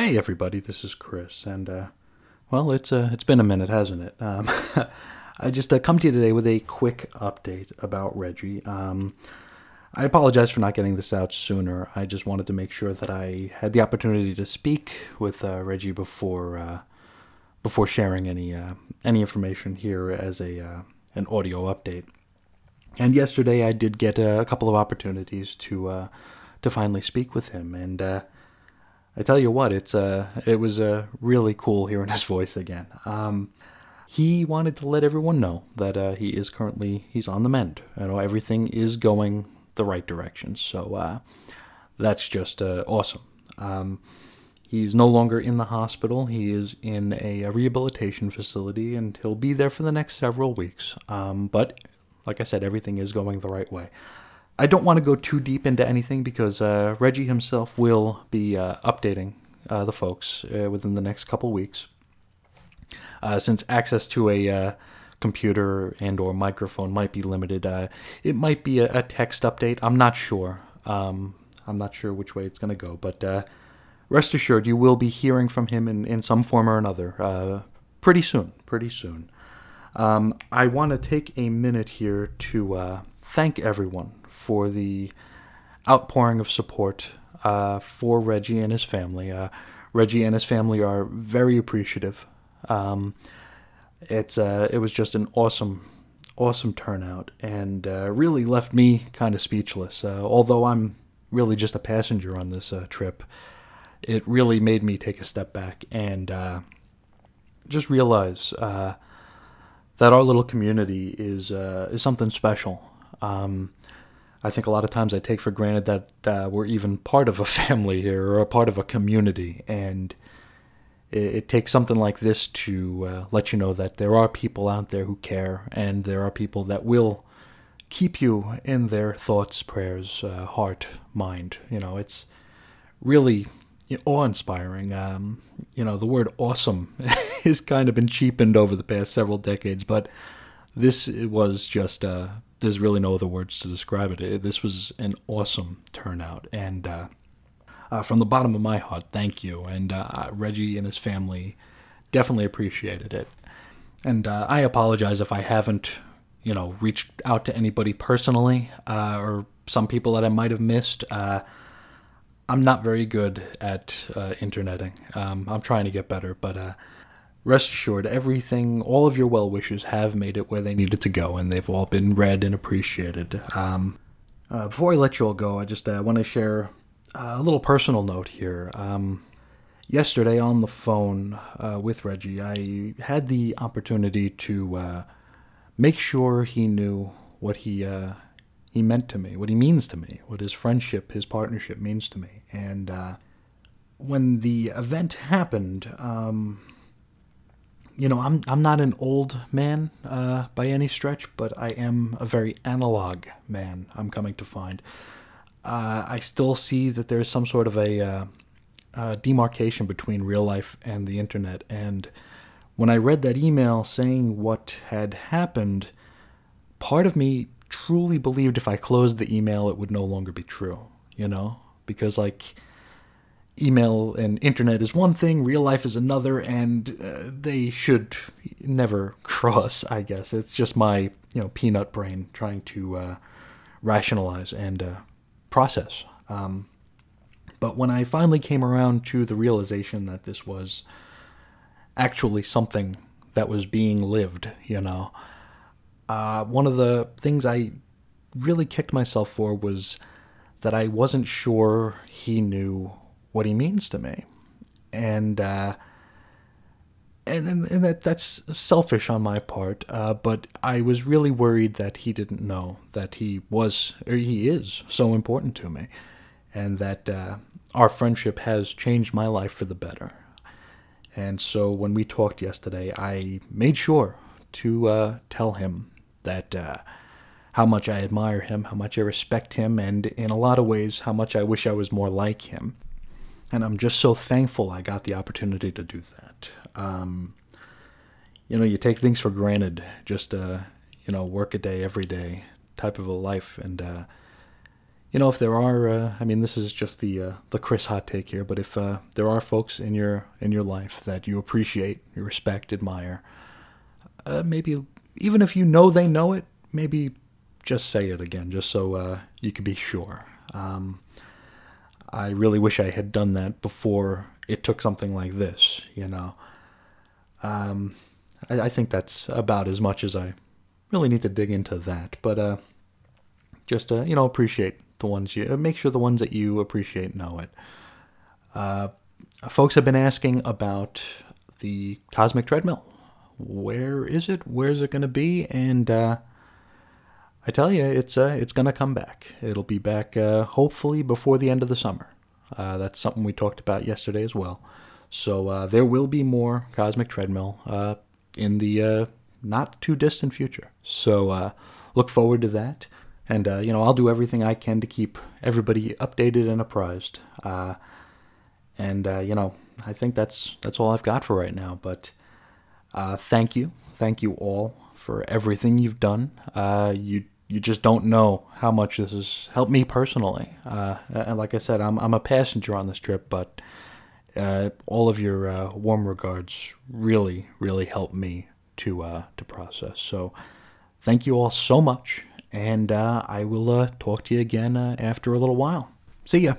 Hey everybody, this is Chris, and uh, well, it's uh, it's been a minute, hasn't it? Um, I just uh, come to you today with a quick update about Reggie. Um, I apologize for not getting this out sooner. I just wanted to make sure that I had the opportunity to speak with uh, Reggie before uh, before sharing any uh, any information here as a an audio update. And yesterday, I did get a couple of opportunities to to finally speak with him, and I tell you what, it's uh, it was uh, really cool hearing his voice again. Um, he wanted to let everyone know that uh, he is currently he's on the mend. You know, everything is going the right direction. So uh, that's just uh, awesome. Um, he's no longer in the hospital. He is in a, a, rehabilitation facility, and he'll be there for the next several weeks. Um, but like I said, everything is going the right way. I don't want to go too deep into anything because uh, Reggie himself will be uh, updating uh, the folks uh, within the next couple weeks. Uh, since access to a uh, computer and or microphone might be limited, it might be a, a, text update. I'm not sure. Um, I'm not sure which way it's going to go, but rest assured, you will be hearing from him in, in some form or another pretty soon. Pretty soon. Um, I want to take a minute here to thank everyone for the outpouring of support uh, for Reggie and his family. Uh, Reggie and his family are very appreciative. Um, it's uh, it was just an awesome, awesome turnout, and uh, really left me kind of speechless. Uh, although I'm really just a passenger on this uh, trip, it really made me take a step back and just realize that our little community is is something special. Um, I think a lot of times I take for granted that uh, we're even part of a family here or a part of a community, and it, it takes something like this to uh, let you know that there are people out there who care, and there are people that will keep you in their thoughts, prayers, uh, heart, mind. You know, it's really awe-inspiring. Um, you know, the word "awesome" has kind of been cheapened over the past several decades, but this was just uh, there's really no other words to describe it. it this was an awesome turnout, and uh, uh, from the bottom of my heart, thank you. And uh, Reggie and his family definitely appreciated it. And uh, I apologize if I haven't, you know, reached out to anybody personally uh, or some people that I might have missed. Uh, I'm not very good at interneting. Um, I'm trying to get better, but Rest assured, everything, all of your well wishes have made it where they needed to go, and they've all been read and appreciated. Um, uh, before I let you all go, I just uh, want to share uh, a little personal note here. Um, yesterday on the phone uh, with Reggie, I had the opportunity to uh, make sure he knew what he uh, he meant to me, what he means to me, what his friendship, his partnership means to me, and when the event happened. Um, you know, I'm I'm not an old man uh, by any stretch, but I am a very analog man. I'm coming to find. Uh, I still see that there's some sort of a uh, demarcation between real life and the internet. And when I read that email saying what had happened, part of me truly believed if I closed the email, it would no longer be true. You know, because like email and internet is one thing, real life is another, and uh, they should never cross. I guess it's just my you know peanut brain trying to uh, rationalize and uh, process. Um, but when I finally came around to the realization that this was actually something that was being lived, you know, uh, one of the things I really kicked myself for was that I wasn't sure he knew what he means to me, and uh, and and, that that's selfish on my part. Uh, but I was really worried that he didn't know that he was or he is so important to me, and that uh, our friendship has changed my life for the better. And so when we talked yesterday, I made sure to uh, tell him that uh, how much I admire him, how much I respect him, and in a lot of ways, how much I wish I was more like him. And I'm just so thankful I got the opportunity to do that. Um, you know, you take things for granted, just, uh, you know, work a day every day type of a life. And, uh, you know, if there are, uh, I mean, this is just the uh, the Chris hot take here, but if uh, there are folks in your in your life that you appreciate, you respect, admire, uh, maybe even if you know they know it, maybe just say it again, just so uh, you can be sure. Um, I really wish I had done that before it took something like this. You know, um, I, I think that's about as much as I really need to dig into that. But uh, just uh, you know, appreciate the ones you make sure the ones that you appreciate know it. Uh, folks have been asking about the cosmic treadmill. Where is it? Where's it going to be? And uh, I tell you, it's uh, it's to come back. It'll be back uh, hopefully before the end of the summer. Uh, that's something we talked about yesterday as well. So uh, there will be more cosmic treadmill uh, in the uh, not too distant future. So look forward to that. And, you know, I'll do everything I can to keep everybody updated and apprised. And, you know, I think that's that's all I've got for right now. But thank you. Thank you all for everything you've done. You you just don't know how much this has helped me personally. Uh, and like I said, I'm, I'm a passenger on this trip, but uh, all of your uh, warm regards really, really helped me to uh, to process. So thank you all so much, and uh, I will uh, talk to you again after a little while. See ya.